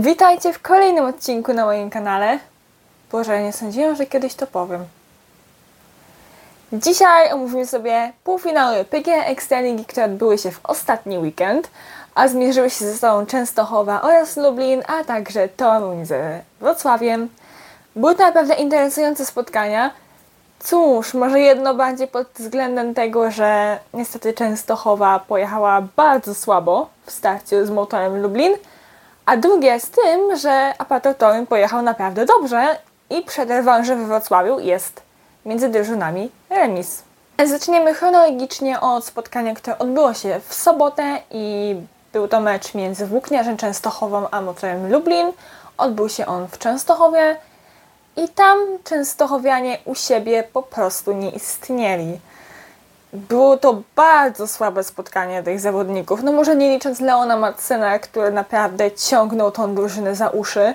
Witajcie w kolejnym odcinku na moim kanale. Boże, nie sądziłam, że kiedyś to powiem. Dzisiaj omówimy sobie półfinały PGA Ekstraligi, które odbyły się w ostatni weekend, a zmierzyły się ze sobą Częstochowa oraz Lublin, a także Toruń ze Wrocławiem. Były to naprawdę interesujące spotkania. Cóż, może jedno bardziej pod względem tego, że niestety Częstochowa pojechała bardzo słabo w starciu z motorem Lublin, a drugie z tym, że Apatotorum pojechał naprawdę dobrze i przed rewanżem we Wrocławiu jest między drużynami remis. Zaczniemy chronologicznie od spotkania, które odbyło się w sobotę i był to mecz między Włókniarzem Częstochową a motorem Lublin. Odbył się on w Częstochowie i tam Częstochowianie u siebie po prostu nie istnieli. Było to bardzo słabe spotkanie tych zawodników. No może nie licząc Leona Matsena, który naprawdę ciągnął tą drużynę za uszy,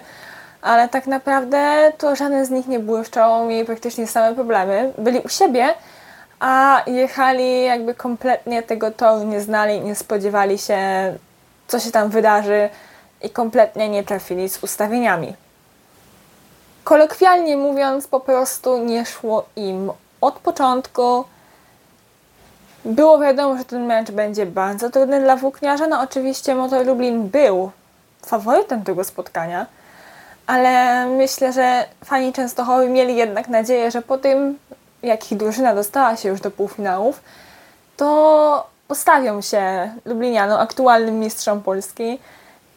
ale tak naprawdę to żaden z nich nie błyszczał, mieli praktycznie same problemy. Byli u siebie, a jechali jakby kompletnie tego toru nie znali, nie spodziewali się, co się tam wydarzy i kompletnie nie trafili z ustawieniami. Kolokwialnie mówiąc, po prostu nie szło im od początku. Było wiadomo, że ten mecz będzie bardzo trudny dla włókniarza. No oczywiście Motor Lublin był faworytem tego spotkania, ale myślę, że fani Częstochowy mieli jednak nadzieję, że po tym, jak ich drużyna dostała się już do półfinałów, to postawią się Lublinianom, aktualnym mistrzom Polski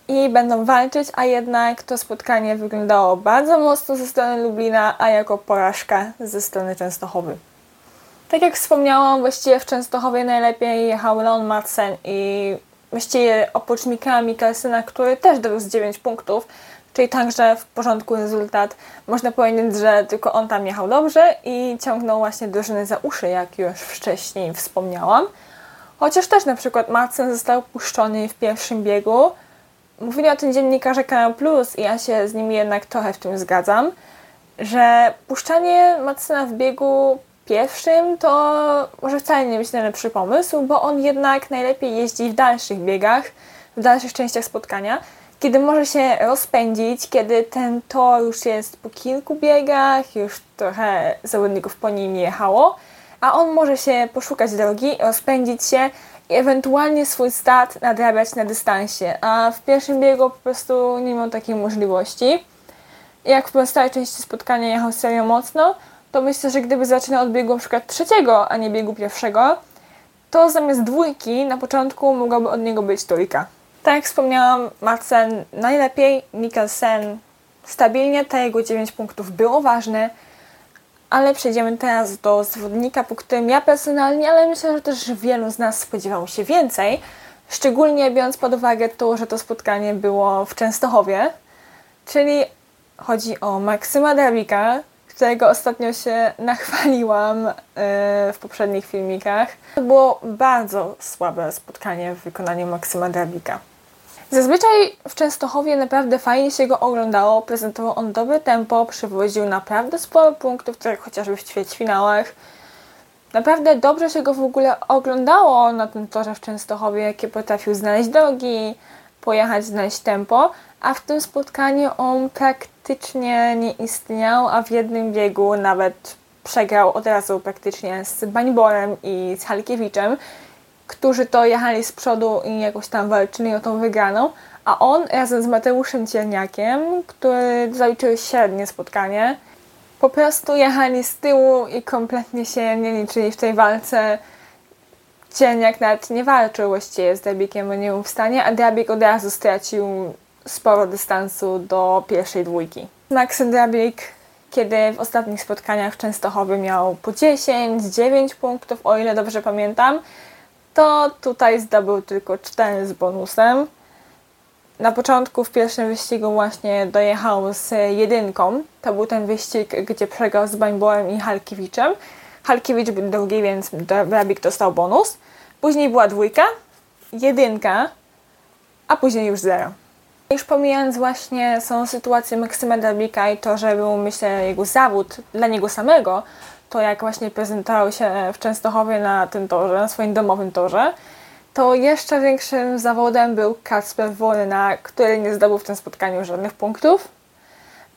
i będą walczyć, a jednak to spotkanie wyglądało bardzo mocno ze strony Lublina, a jako porażka ze strony Częstochowy. Tak jak wspomniałam, właściwie w Częstochowie najlepiej jechał Leon Madsen i właściwie oprócz Mikaela Mikkelsena, który też dowiózł 9 punktów, czyli także w porządku rezultat. Można powiedzieć, że tylko on tam jechał dobrze i ciągnął właśnie drużynę za uszy, jak już wcześniej wspomniałam. Chociaż też na przykład Madsen został puszczony w pierwszym biegu. Mówili o tym dziennikarze Kanał Plus i ja się z nimi jednak trochę w tym zgadzam, że puszczanie Madsena w biegu pierwszym to może wcale nie być najlepszy pomysł, bo on jednak najlepiej jeździ w dalszych biegach, w dalszych częściach spotkania, kiedy może się rozpędzić, kiedy ten tor już jest po kilku biegach, już trochę zawodników po nim jechało, a on może się poszukać drogi, rozpędzić się i ewentualnie swój start nadrabiać na dystansie, a w pierwszym biegu po prostu nie miał takiej możliwości. Jak w pozostałej części spotkania jechał serio mocno, to myślę, że gdyby zaczynał od biegu np. trzeciego, a nie biegu pierwszego, to zamiast dwójki na początku mogłaby od niego być trójka. Tak jak wspomniałam, Madsen najlepiej, Mikkelsen stabilnie, te jego 9 punktów było ważne, ale przejdziemy teraz do zawodnika, po którym ja personalnie, ale myślę, że też wielu z nas spodziewało się więcej, szczególnie biorąc pod uwagę to, że to spotkanie było w Częstochowie, czyli chodzi o Maksyma Drabika, którego ostatnio się nachwaliłam yy, w poprzednich filmikach. To było bardzo słabe spotkanie w wykonaniu Maksyma Drabika. Zazwyczaj w Częstochowie naprawdę fajnie się go oglądało, prezentował on dobre tempo, przywoził naprawdę sporo punktów, tak chociażby w ćwierćfinałach. Naprawdę dobrze się go w ogóle oglądało na tym torze w Częstochowie, jakie potrafił znaleźć drogi, pojechać, znaleźć tempo, a w tym spotkaniu on praktycznie nie istniał, a w jednym biegu nawet przegrał od razu praktycznie z Bańborem i z Halkiewiczem, którzy to jechali z przodu i jakoś tam walczyli o tą wygraną, a on razem z Mateuszem Cielniakiem, który zaliczył średnie spotkanie, po prostu jechali z tyłu i kompletnie się nie liczyli w tej walce. Cielniak nawet nie walczył właściwie z Drabikiem, bo nie był w stanie, a Drabik od razu stracił sporo dystansu do pierwszej dwójki. Max Drabik, kiedy w ostatnich spotkaniach w Częstochowie miał po 10, 9 punktów, o ile dobrze pamiętam, to tutaj zdobył tylko 4 z bonusem. Na początku w pierwszym wyścigu właśnie dojechał z jedynką. To był ten wyścig, gdzie przegrał z Bańborem i Halkiewiczem. Halkiewicz był drugi, więc Drabik dostał bonus. Później była dwójka, jedynka, a później już zero. Już pomijając właśnie są sytuację Maksyma Drabika i to, że był myślę jego zawód dla niego samego, to jak właśnie prezentował się w Częstochowie na tym torze, na swoim domowym torze, to jeszcze większym zawodem był Kacper Wolna, który nie zdobył w tym spotkaniu żadnych punktów,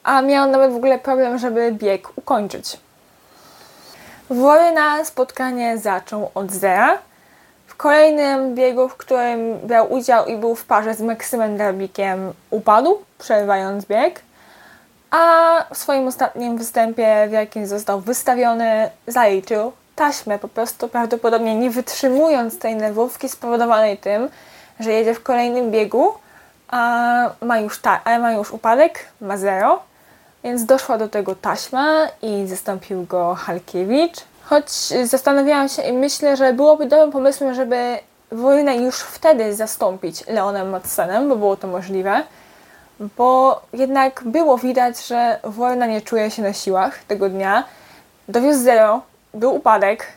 a miał nawet w ogóle problem, żeby bieg ukończyć. Wolna spotkanie zaczął od zera. W kolejnym biegu, w którym brał udział i był w parze z Maksymem Darbikiem, upadł, przerywając bieg a w swoim ostatnim występie, w jakim został wystawiony, zaliczył taśmę, po prostu prawdopodobnie nie wytrzymując tej nerwówki spowodowanej tym, że jedzie w kolejnym biegu, a ma już, ta, a ma już upadek, ma zero, więc doszła do tego taśma i zastąpił go Halkiewicz. Choć zastanawiałam się i myślę, że byłoby dobrym pomysłem, żeby Wojnę już wtedy zastąpić Leonem Madsenem, bo było to możliwe bo jednak było widać, że Wolna nie czuje się na siłach tego dnia. Dowiózł zero, był upadek.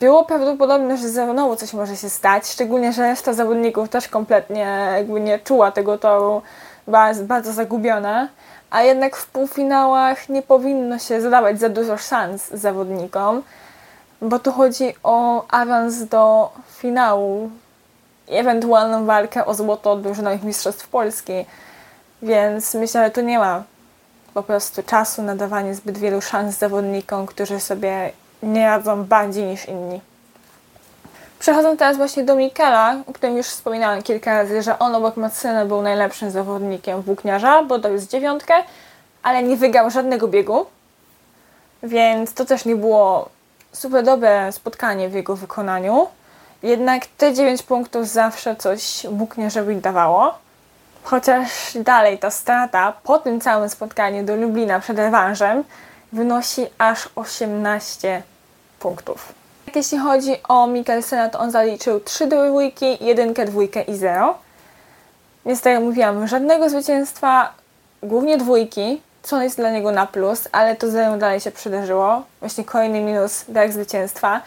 Było prawdopodobne, że znowu coś może się stać, szczególnie, że reszta zawodników też kompletnie jakby nie czuła tego toru, była bardzo zagubiona. A jednak w półfinałach nie powinno się zadawać za dużo szans zawodnikom, bo tu chodzi o awans do finału ewentualną walkę o złoto drużynowych mistrzostw Polski. Więc myślę, że tu nie ma po prostu czasu na dawanie zbyt wielu szans zawodnikom, którzy sobie nie radzą bardziej niż inni. Przechodząc teraz właśnie do Mikela, o którym już wspominałem kilka razy, że on obok Matsyna był najlepszym zawodnikiem włókniarza, bo jest dziewiątkę, ale nie wygrał żadnego biegu, więc to też nie było super dobre spotkanie w jego wykonaniu. Jednak te 9 punktów zawsze coś włókniarzowi dawało. Chociaż dalej ta strata po tym całym spotkaniu do Lublina przed rewanżem wynosi aż 18 punktów. Jeśli chodzi o Mikkelsena, to on zaliczył 3 dwójki, 1, dwójkę i 0. Więc tak jak mówiłam, żadnego zwycięstwa, głównie dwójki, co jest dla niego na plus, ale to 0 dalej się przydarzyło. Właśnie kolejny minus brak zwycięstwa.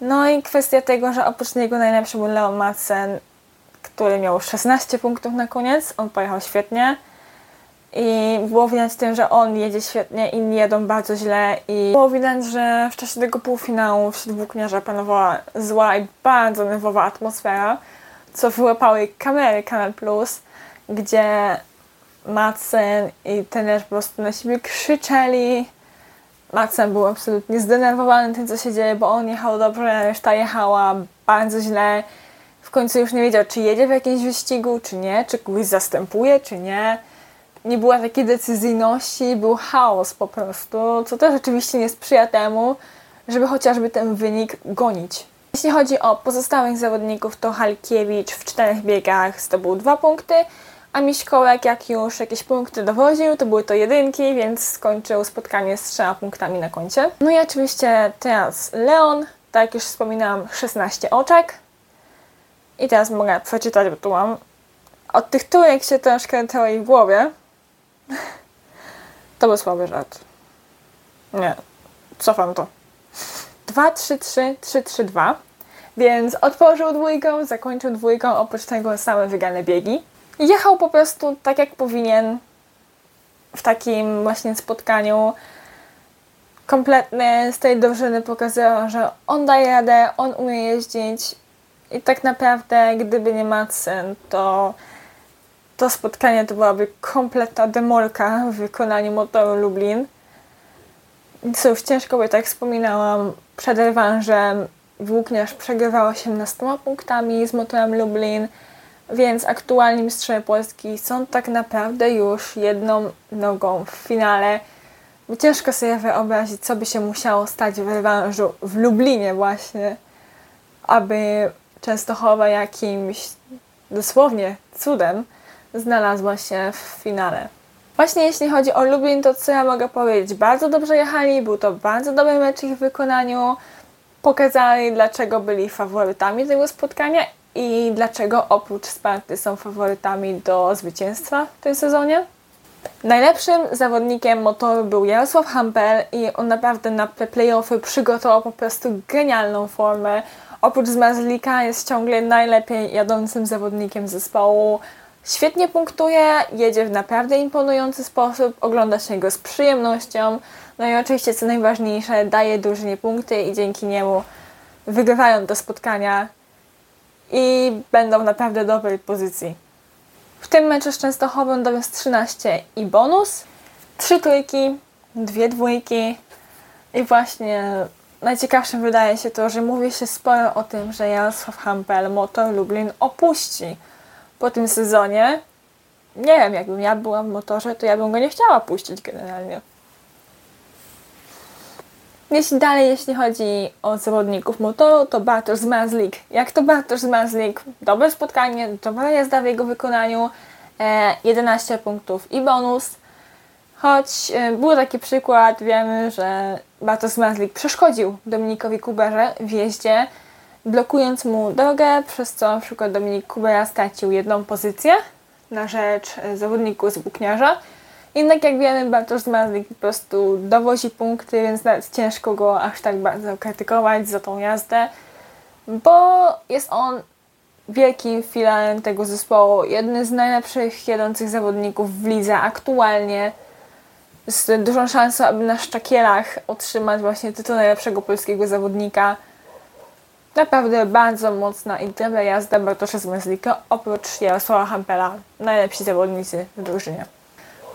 No i kwestia tego, że oprócz niego najlepszy był Leon Madsen, który miał 16 punktów na koniec. On pojechał świetnie. I było widać tym, że on jedzie świetnie, inni jedą bardzo źle i było widać, że w czasie tego półfinału wśród włókniarza panowała zła i bardzo nerwowa atmosfera, co wyłapały kamery Kanal Plus, gdzie Madsen i tener po prostu na siebie krzyczeli, Maxem był absolutnie zdenerwowany tym, co się dzieje, bo on jechał dobrze, reszta jechała bardzo źle. W końcu już nie wiedział, czy jedzie w jakimś wyścigu, czy nie, czy kogoś zastępuje, czy nie. Nie było takiej decyzyjności, był chaos po prostu, co też oczywiście nie sprzyja temu, żeby chociażby ten wynik gonić. Jeśli chodzi o pozostałych zawodników, to Halkiewicz w czterech biegach zdobył dwa punkty, a Miśkołek, jak już jakieś punkty dowoził, to były to jedynki, więc skończył spotkanie z trzema punktami na koncie. No i oczywiście teraz Leon, tak jak już wspominałam, 16 oczek. I teraz mogę przeczytać, bo tu mam. Od tych trójek się troszkę troi w głowie. To był słaby żart. Nie, cofam to. 2, 3, 3, 3, 3, 2. Więc otworzył dwójką, zakończył dwójką, oprócz tego same wygrane biegi jechał po prostu tak, jak powinien w takim właśnie spotkaniu. Kompletny z tej drużyny pokazywał, że on daje radę, on umie jeździć i tak naprawdę, gdyby nie Madsen, to to spotkanie to byłaby kompletna demolka w wykonaniu motoru Lublin. Cóż, ciężko by, tak wspominałam, przed rewanżem Włókniarz przegrywał 18 punktami z motorem Lublin, więc aktualni mistrzowie Polski są tak naprawdę już jedną nogą w finale. Ciężko sobie wyobrazić, co by się musiało stać w rewanżu w Lublinie właśnie, aby Częstochowa jakimś dosłownie cudem znalazła się w finale. Właśnie jeśli chodzi o Lublin, to co ja mogę powiedzieć? Bardzo dobrze jechali, był to bardzo dobry mecz ich wykonaniu. Pokazali, dlaczego byli faworytami tego spotkania i dlaczego oprócz Sparty są faworytami do zwycięstwa w tym sezonie. Najlepszym zawodnikiem motoru był Jarosław Hampel i on naprawdę na playoffy przygotował po prostu genialną formę. Oprócz Zmazlika jest ciągle najlepiej jadącym zawodnikiem zespołu. Świetnie punktuje, jedzie w naprawdę imponujący sposób, ogląda się go z przyjemnością. No i oczywiście, co najważniejsze, daje drużynie punkty i dzięki niemu wygrywają do spotkania i będą w naprawdę dobrej pozycji. W tym meczu z Częstochową dowiózł 13 i bonus, 3 trójki, dwie dwójki i właśnie najciekawszym wydaje się to, że mówi się sporo o tym, że Jarosław Hampel Motor Lublin opuści po tym sezonie. Nie wiem, jakbym ja była w motorze, to ja bym go nie chciała puścić generalnie. Jeśli dalej, jeśli chodzi o zawodników motoru, to Bartosz Zmarzlik. Jak to Bartosz Zmarzlik? Dobre spotkanie, dobra jazda w jego wykonaniu, e, 11 punktów i bonus. Choć e, był taki przykład, wiemy, że Bartosz Zmarzlik przeszkodził Dominikowi Kuberze w jeździe, blokując mu drogę, przez co na przykład Dominik Kubera stracił jedną pozycję na rzecz e, zawodników z Bukniarza. Jednak jak wiemy, Bartosz Zmarzlik po prostu dowozi punkty, więc nawet ciężko go aż tak bardzo krytykować za tą jazdę, bo jest on wielkim filarem tego zespołu, jednym z najlepszych jadących zawodników w lidze aktualnie, z dużą szansą, aby na Szczakielach otrzymać właśnie tytuł najlepszego polskiego zawodnika. Naprawdę bardzo mocna i dobra jazda Bartosza Zmazlika, oprócz Jarosława Hampela, najlepsi zawodnicy w drużynie.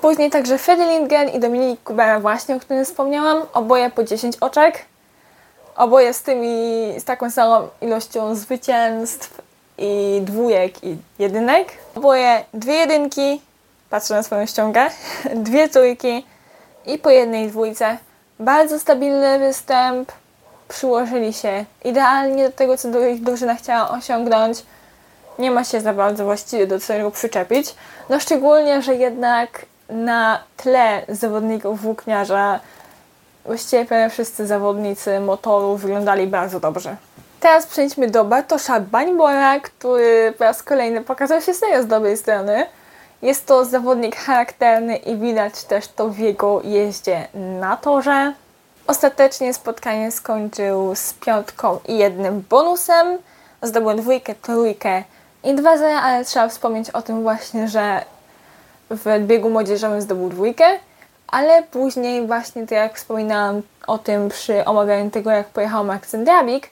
Później także Freddy Lindgren i Dominik Kubera właśnie, o którym wspomniałam, oboje po 10 oczek. Oboje z tymi, z taką samą ilością zwycięstw i dwójek i jedynek. Oboje dwie jedynki, patrzę na swoją ściągę, dwie trójki i po jednej dwójce. Bardzo stabilny występ, przyłożyli się idealnie do tego, co drużyna chciała osiągnąć. Nie ma się za bardzo właściwie do czego przyczepić. No szczególnie, że jednak na tle zawodników włókniarza właściwie wszyscy zawodnicy motoru wyglądali bardzo dobrze. Teraz przejdźmy do Bartosza Bańbora, który po raz kolejny pokazał się serio z dobrej strony. Jest to zawodnik charakterny i widać też to w jego jeździe na torze. Ostatecznie spotkanie skończył z piątką i jednym bonusem. Zdobył dwójkę, trójkę i dwa zera, ale trzeba wspomnieć o tym właśnie, że w biegu młodzieżowym zdobył dwójkę, ale później właśnie, tak jak wspominałam o tym przy omawianiu tego, jak pojechał Maksym Drabik,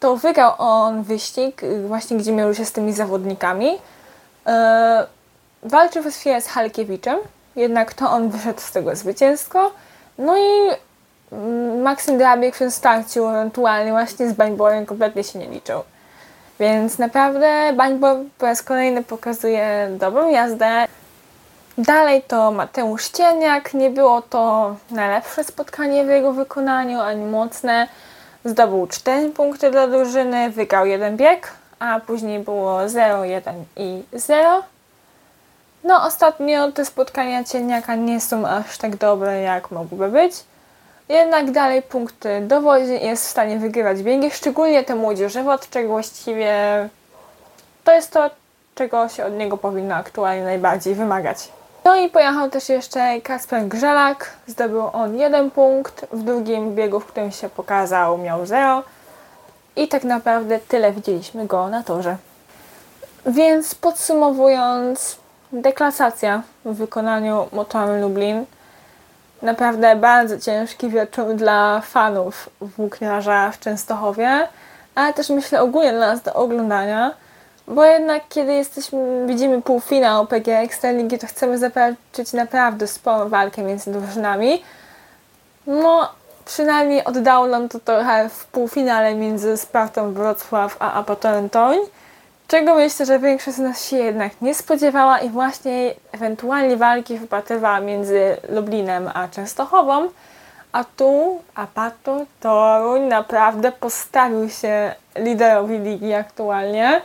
to wygrał on wyścig właśnie, gdzie miał się z tymi zawodnikami. Yy, walczył przez chwilę z Halkiewiczem, jednak to on wyszedł z tego zwycięsko. No i Maksym Drabik w starciu ewentualnie właśnie z Bańborem kompletnie się nie liczył. Więc naprawdę Bańbor po raz kolejny pokazuje dobrą jazdę. Dalej to Mateusz Cieniak. Nie było to najlepsze spotkanie w jego wykonaniu, ani mocne. Zdobył 4 punkty dla drużyny, wygrał jeden bieg, a później było 0, 1 i 0. No ostatnio te spotkania Cieniaka nie są aż tak dobre, jak mogłyby być. Jednak dalej punkty dowodzi jest w stanie wygrywać biegi, szczególnie te młodzieżowe, od czego właściwie to jest to, czego się od niego powinno aktualnie najbardziej wymagać. No i pojechał też jeszcze Kasper Grzelak. Zdobył on jeden punkt. W drugim biegu, w którym się pokazał, miał zero. I tak naprawdę tyle widzieliśmy go na torze. Więc podsumowując, deklasacja w wykonaniu motoru Lublin. Naprawdę bardzo ciężki wieczór dla fanów włókniarza w Częstochowie, ale też myślę ogólnie dla nas do oglądania bo jednak kiedy jesteśmy, widzimy półfinał PG Ekstraligi, to chcemy zobaczyć naprawdę sporą walkę między drużynami. No, przynajmniej oddało nam to trochę w półfinale między Spartą Wrocław a Apotorem Toń, czego myślę, że większość z nas się jednak nie spodziewała i właśnie ewentualnie walki wypatrywała między Lublinem a Częstochową, a tu Apator Toruń naprawdę postawił się liderowi ligi aktualnie.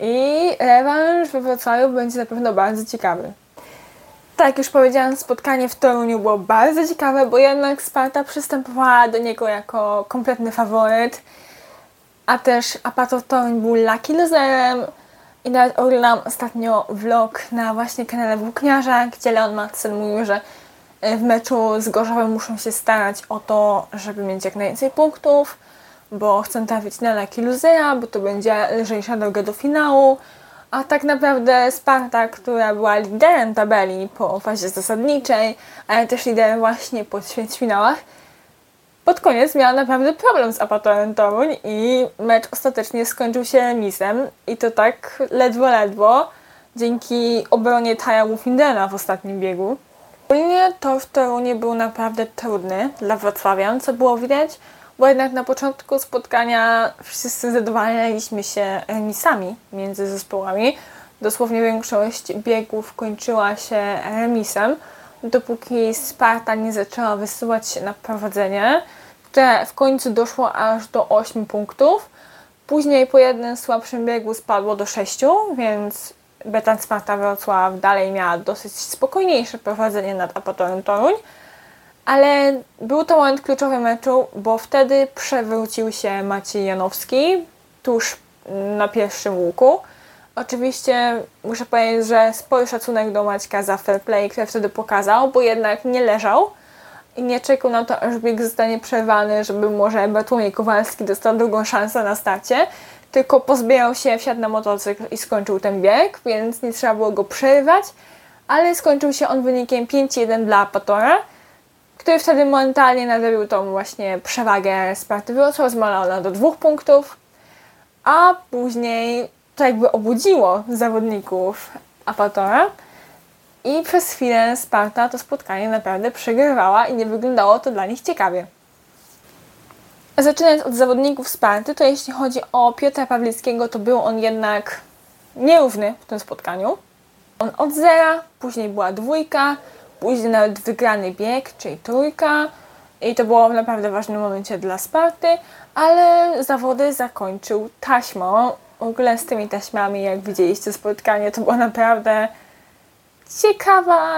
I rewanż we Wrocławiu będzie na pewno bardzo ciekawy. Tak jak już powiedziałam, spotkanie w Toruniu było bardzo ciekawe, bo jednak Sparta przystępowała do niego jako kompletny faworyt, a też Apato Toruń był lucky loserem i nawet oglądałam ostatnio vlog na właśnie kanale Włókniarza, gdzie Leon Madsen mówił, że w meczu z Gorzowem muszą się starać o to, żeby mieć jak najwięcej punktów, bo chcę trafić na Lucky Losera, bo to będzie lżejsza droga do finału. A tak naprawdę Sparta, która była liderem tabeli po fazie zasadniczej, ale też liderem właśnie po ćwierćfinałach, pod koniec miała naprawdę problem z Apatorem Toruń i mecz ostatecznie skończył się remisem i to tak ledwo, ledwo dzięki obronie Taja Wufindena w ostatnim biegu. Ogólnie tor w Toruniu był naprawdę trudny dla Wrocławian, co było widać, bo jednak na początku spotkania wszyscy zadowalaliśmy się remisami między zespołami. Dosłownie większość biegów kończyła się remisem, dopóki Sparta nie zaczęła wysyłać się na prowadzenie, które w końcu doszło aż do 8 punktów. Później po jednym słabszym biegu spadło do 6, więc Betan Sparta Wrocław dalej miała dosyć spokojniejsze prowadzenie nad Apatorem Toruń, ale był to moment kluczowy meczu, bo wtedy przewrócił się Maciej Janowski tuż na pierwszym łuku. Oczywiście muszę powiedzieć, że spory szacunek do Maćka za fair play, który wtedy pokazał, bo jednak nie leżał i nie czekał na to, aż bieg zostanie przerwany, żeby może Bartłomiej Kowalski dostał drugą szansę na starcie, tylko pozbierał się, wsiadł na motocykl i skończył ten bieg, więc nie trzeba było go przerywać, ale skończył się on wynikiem 5-1 dla Patora, który wtedy momentalnie nadrabił tą właśnie przewagę Sparty Wrocław, zmalał ona do dwóch punktów, a później to jakby obudziło zawodników Apatora i przez chwilę Sparta to spotkanie naprawdę przegrywała i nie wyglądało to dla nich ciekawie. Zaczynając od zawodników Sparty, to jeśli chodzi o Piotra Pawlickiego, to był on jednak nierówny w tym spotkaniu. On od zera, później była dwójka, później nawet wygrany bieg, czyli trójka i to było w naprawdę ważnym momencie dla Sparty, ale zawody zakończył taśmą. W ogóle z tymi taśmami, jak widzieliście spotkanie, to była naprawdę ciekawa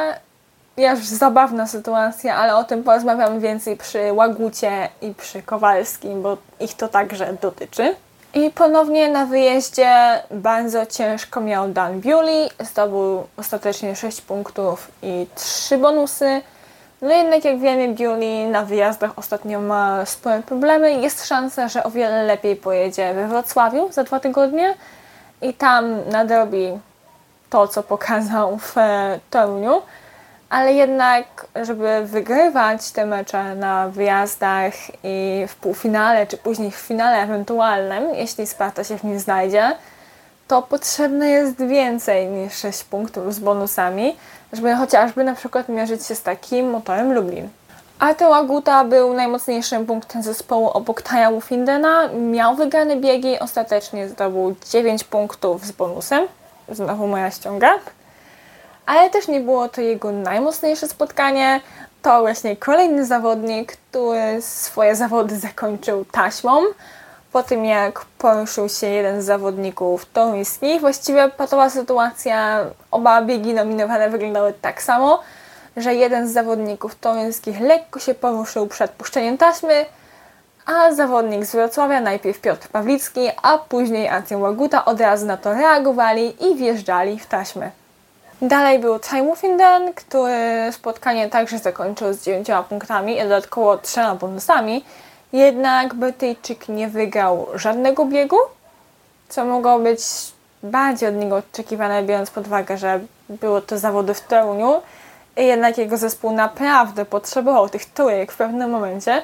już zabawna sytuacja, ale o tym porozmawiam więcej przy Łagucie i przy Kowalskim, bo ich to także dotyczy. I ponownie na wyjeździe bardzo ciężko miał Dan Bewley. Zdobył ostatecznie 6 punktów i 3 bonusy. No jednak jak wiemy, Bewley na wyjazdach ostatnio ma spore problemy jest szansa, że o wiele lepiej pojedzie we Wrocławiu za dwa tygodnie i tam nadrobi to, co pokazał w Toruniu. Ale jednak, żeby wygrywać te mecze na wyjazdach i w półfinale, czy później w finale ewentualnym, jeśli Sparta się w nim znajdzie, to potrzebne jest więcej niż 6 punktów z bonusami, żeby chociażby na przykład mierzyć się z takim motorem Lublin. Artur Łaguta był najmocniejszym punktem zespołu obok Taja Wufindena. Miał wygrane biegi, ostatecznie zdobył 9 punktów z bonusem. Znowu moja ściąga ale też nie było to jego najmocniejsze spotkanie. To właśnie kolejny zawodnik, który swoje zawody zakończył taśmą. Po tym jak poruszył się jeden z zawodników toruńskich, właściwie patowa sytuacja, oba biegi nominowane wyglądały tak samo, że jeden z zawodników toruńskich lekko się poruszył przed puszczeniem taśmy, a zawodnik z Wrocławia, najpierw Piotr Pawlicki, a później Anty Łaguta od razu na to reagowali i wjeżdżali w taśmę. Dalej był Timewinden, który spotkanie także zakończył z 9 punktami i dodatkowo 3 bonusami. Jednak Brytyjczyk nie wygrał żadnego biegu, co mogło być bardziej od niego oczekiwane, biorąc pod uwagę, że było to zawody w Toruniu. Jednak jego zespół naprawdę potrzebował tych trójek w pewnym momencie,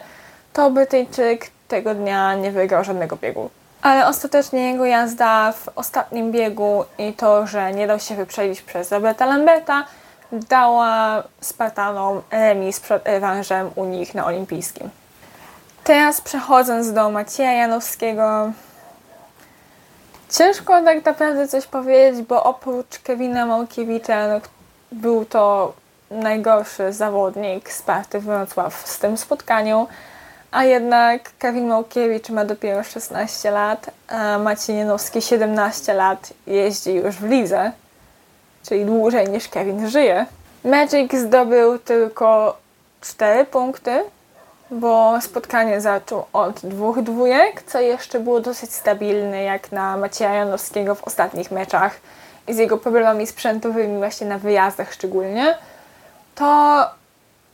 to Brytyjczyk tego dnia nie wygrał żadnego biegu. Ale ostatecznie jego jazda w ostatnim biegu i to, że nie dał się wyprzedzić przez Roberta Lamberta, dała Spartanom remis przed rewanżem u nich na olimpijskim. Teraz przechodząc do Macieja Janowskiego, ciężko tak naprawdę coś powiedzieć, bo oprócz Kevina Małkiewicza no, był to najgorszy zawodnik Sparty Wrocław w tym spotkaniu a jednak Kevin Małkiewicz ma dopiero 16 lat, a Maciej Janowski 17 lat jeździ już w lidze, czyli dłużej niż Kevin żyje. Magic zdobył tylko 4 punkty, bo spotkanie zaczął od dwóch dwójek, co jeszcze było dosyć stabilne jak na Macieja Janowskiego w ostatnich meczach i z jego problemami sprzętowymi właśnie na wyjazdach szczególnie, to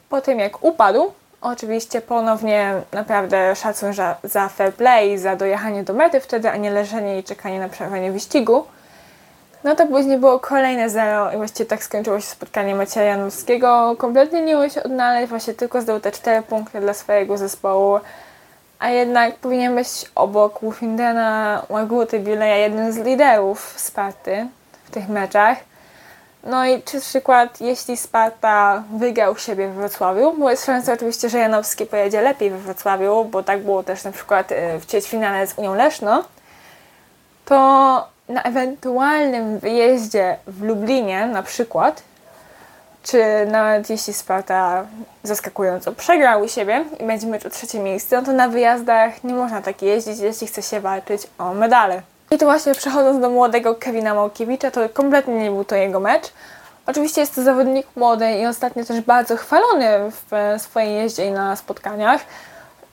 po tym jak upadł, Oczywiście ponownie naprawdę szacun za, za fair play, za dojechanie do mety wtedy, a nie leżenie i czekanie na przerwanie wyścigu. No to później było kolejne zero i właściwie tak skończyło się spotkanie Macieja Janowskiego. Kompletnie nie umiał się odnaleźć, właśnie tylko zdał te cztery punkty dla swojego zespołu. A jednak powinien być obok Wolfingena Łaguty Bileja, jednym z liderów Sparty w tych meczach. No i czy przykład, jeśli Sparta wygrał siebie w Wrocławiu, bo jest szansa oczywiście, że Janowski pojedzie lepiej we Wrocławiu, bo tak było też na przykład y, w ćwierćfinale z Unią Leszno, to na ewentualnym wyjeździe w Lublinie na przykład, czy nawet jeśli Sparta zaskakująco przegrał u siebie i będzie mecz o trzecie miejsce, no to na wyjazdach nie można tak jeździć, jeśli chce się walczyć o medale. I to właśnie przechodząc do młodego Kevina Małkiewicza, to kompletnie nie był to jego mecz. Oczywiście jest to zawodnik młody i ostatnio też bardzo chwalony w swojej jeździe i na spotkaniach.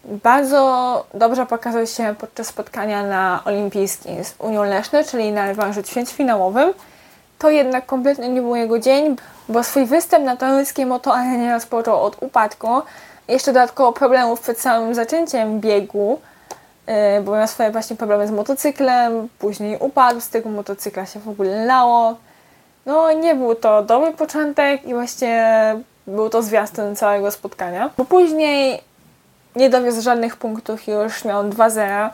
Bardzo dobrze pokazał się podczas spotkania na olimpijskim z Unią Leszno, czyli na rewanżu ćwierćfinałowym. To jednak kompletnie nie był jego dzień, bo swój występ na toruńskiej motoarenie rozpoczął od upadku. Jeszcze dodatkowo problemów przed samym zaczęciem biegu, yy, bo miał swoje właśnie problemy z motocyklem, później upadł, z tego motocykla się w ogóle lało. No nie był to dobry początek i właśnie był to zwiastun całego spotkania. Bo później nie dowiózł żadnych punktów, już miał 2-0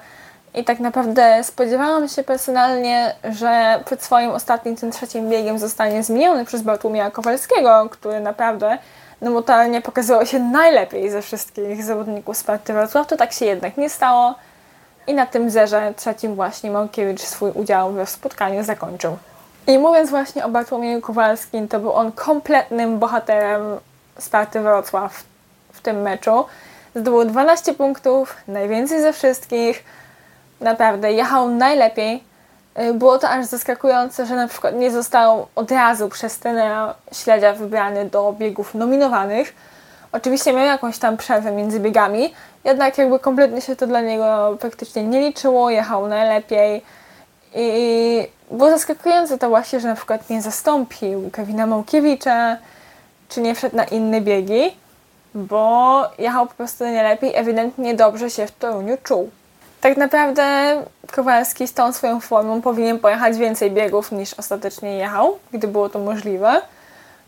i tak naprawdę spodziewałam się personalnie, że przed swoim ostatnim, tym trzecim biegiem zostanie zmieniony przez Bartłomieja Kowalskiego, który naprawdę no motornie pokazywał się najlepiej ze wszystkich zawodników Sparty Wrocław. To tak się jednak nie stało i na tym zerze trzecim właśnie Małkiewicz swój udział we spotkaniu zakończył. I mówiąc właśnie o Bartłomieju Kowalskim, to był on kompletnym bohaterem Sparty Wrocław w tym meczu. Zdobył 12 punktów, najwięcej ze wszystkich. Naprawdę, jechał najlepiej. Y, było to aż zaskakujące, że na przykład nie został od razu przez tenera śledzia wybrany do biegów nominowanych. Oczywiście miał jakąś tam przerwę między biegami, jednak jakby kompletnie się to dla niego praktycznie nie liczyło, jechał najlepiej. I było zaskakujące to właśnie, że na przykład nie zastąpił Kevina Małkiewicza, czy nie wszedł na inne biegi bo jechał po prostu nie lepiej, ewidentnie dobrze się w Toruniu czuł. Tak naprawdę Kowalski z tą swoją formą powinien pojechać więcej biegów niż ostatecznie jechał, gdy było to możliwe,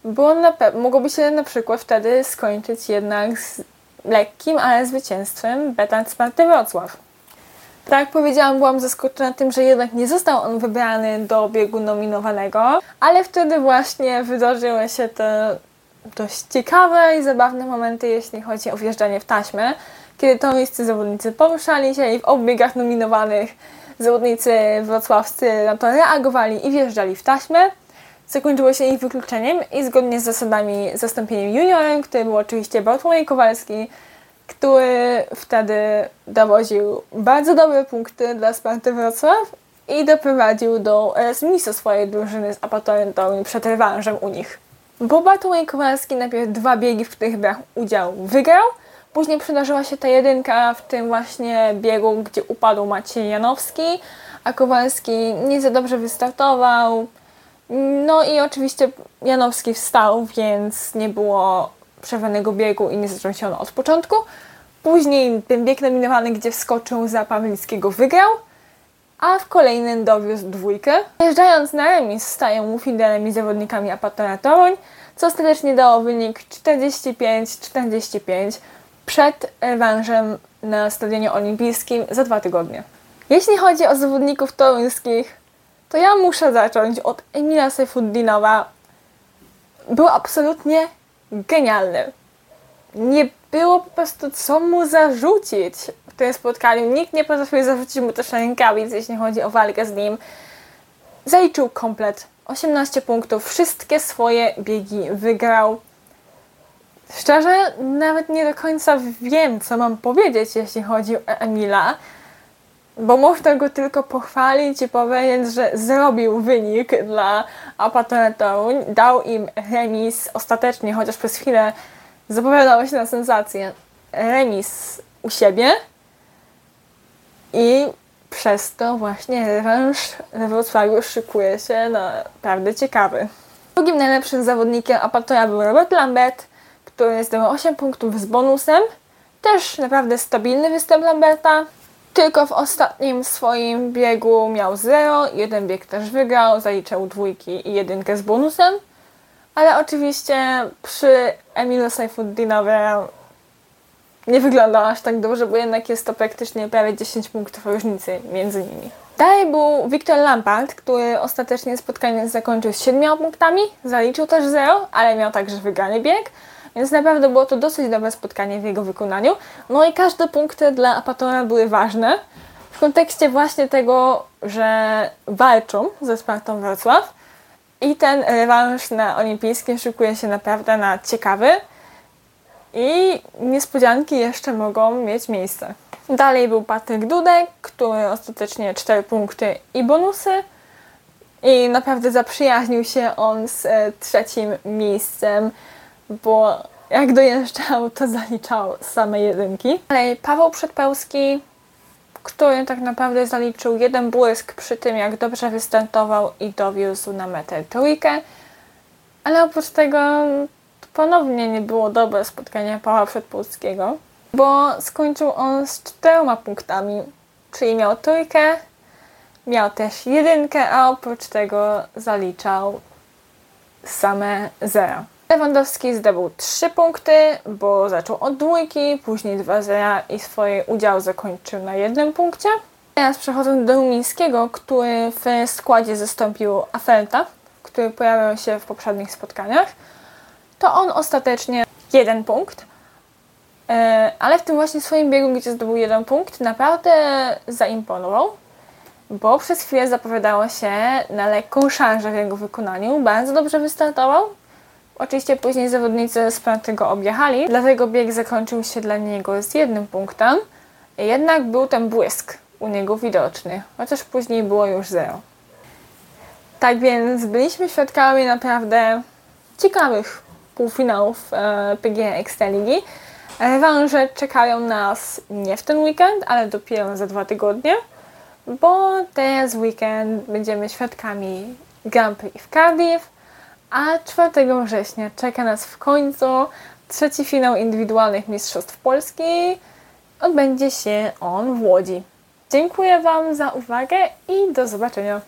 bo na mogłoby się na przykład wtedy skończyć jednak z lekkim, ale zwycięstwem Betan Sparty Wrocław. Tak jak powiedziałam, byłam zaskoczona tym, że jednak nie został on wybrany do biegu nominowanego, ale wtedy właśnie wydarzyły się te dość ciekawe i zabawne momenty, jeśli chodzi o wjeżdżanie w taśmę, kiedy to miejsce zawodnicy poruszali się i w obiegach nominowanych zawodnicy wrocławscy na to reagowali i wjeżdżali w taśmę. Zakończyło się ich wykluczeniem i zgodnie z zasadami zastąpieniem juniorem, który był oczywiście Bartłomiej Kowalski, który wtedy dowoził bardzo dobre punkty dla Sparty Wrocław i doprowadził do remisji swojej drużyny z Apatorem przed rewanżem u nich. Bo Bartłomiej Kowalski najpierw dwa biegi, w których brał udział, wygrał. Później przydarzyła się ta jedynka w tym właśnie biegu, gdzie upadł Maciej Janowski, a Kowalski nie za dobrze wystartował. No i oczywiście Janowski wstał, więc nie było przerwanego biegu i nie zaczął się on od początku. Później ten bieg nominowany, gdzie wskoczył za Pawlickiego, wygrał a w kolejnym dowiózł dwójkę. Jeżdżając na remis stają mu fidelemi zawodnikami Apatora Toruń, co ostatecznie dało wynik 45-45 przed rewanżem na Stadionie Olimpijskim za dwa tygodnie. Jeśli chodzi o zawodników toruńskich, to ja muszę zacząć od Emila Seyfuddinowa. Był absolutnie genialny. Nie było po prostu co mu zarzucić tym spotkaniu. Nikt nie potrafił zarzucić mu też rękawic, jeśli chodzi o walkę z nim. Zaliczył komplet. 18 punktów. Wszystkie swoje biegi wygrał. Szczerze, nawet nie do końca wiem, co mam powiedzieć, jeśli chodzi o Emila, bo można go tylko pochwalić i powiedzieć, że zrobił wynik dla Apatora Toruń, dał im remis ostatecznie, chociaż przez chwilę zapowiadało się na sensację, remis u siebie, i przez to właśnie rewanż we Wrocławiu szykuje się naprawdę ciekawy. Drugim najlepszym zawodnikiem Apatora był Robert Lambert, który zdobył 8 punktów z bonusem. Też naprawdę stabilny występ Lamberta. Tylko w ostatnim swoim biegu miał 0, jeden bieg też wygrał, zaliczał dwójki i jedynkę z bonusem. Ale oczywiście przy Emilu Saifuddinowie nie wygląda aż tak dobrze, bo jednak jest to praktycznie prawie 10 punktów różnicy między nimi. Dalej był Wiktor Lampard, który ostatecznie spotkanie zakończył z 7 punktami, zaliczył też 0, ale miał także wygrany bieg, więc naprawdę było to dosyć dobre spotkanie w jego wykonaniu. No i każde punkty dla Apatora były ważne w kontekście właśnie tego, że walczą ze Spartą Wrocław i ten rewanż na olimpijskim szykuje się naprawdę na ciekawy i niespodzianki jeszcze mogą mieć miejsce. Dalej był Patryk Dudek, który ostatecznie 4 punkty i bonusy. I naprawdę zaprzyjaźnił się on z e, trzecim miejscem, bo jak dojeżdżał, to zaliczał same jedynki. Dalej Paweł Przedpełski, który tak naprawdę zaliczył jeden błysk przy tym, jak dobrze wystartował i dowiózł na metę trójkę. Ale oprócz tego ponownie nie było dobre spotkanie Pawła Przedpolskiego, bo skończył on z czterema punktami, czyli miał trójkę, miał też jedynkę, a oprócz tego zaliczał same zera. Lewandowski zdobył 3 punkty, bo zaczął od dwójki, później 2 zera i swój udział zakończył na jednym punkcie. Teraz przechodząc do Rumińskiego, który w składzie zastąpił Afelta, który pojawiał się w poprzednich spotkaniach to on ostatecznie jeden punkt. E, ale w tym właśnie swoim biegu, gdzie zdobył jeden punkt, naprawdę zaimponował, bo przez chwilę zapowiadało się na lekką szarżę w jego wykonaniu. Bardzo dobrze wystartował. Oczywiście później zawodnicy z go objechali, dlatego bieg zakończył się dla niego z jednym punktem. Jednak był ten błysk u niego widoczny, chociaż później było już zero. Tak więc byliśmy świadkami naprawdę ciekawych półfinałów e, PG Ekstraligi. Rewanże czekają nas nie w ten weekend, ale dopiero za dwa tygodnie, bo teraz weekend będziemy świadkami Grand Prix w Cardiff, a 4 września czeka nas w końcu trzeci finał indywidualnych Mistrzostw Polski. Odbędzie się on w Łodzi. Dziękuję Wam za uwagę i do zobaczenia.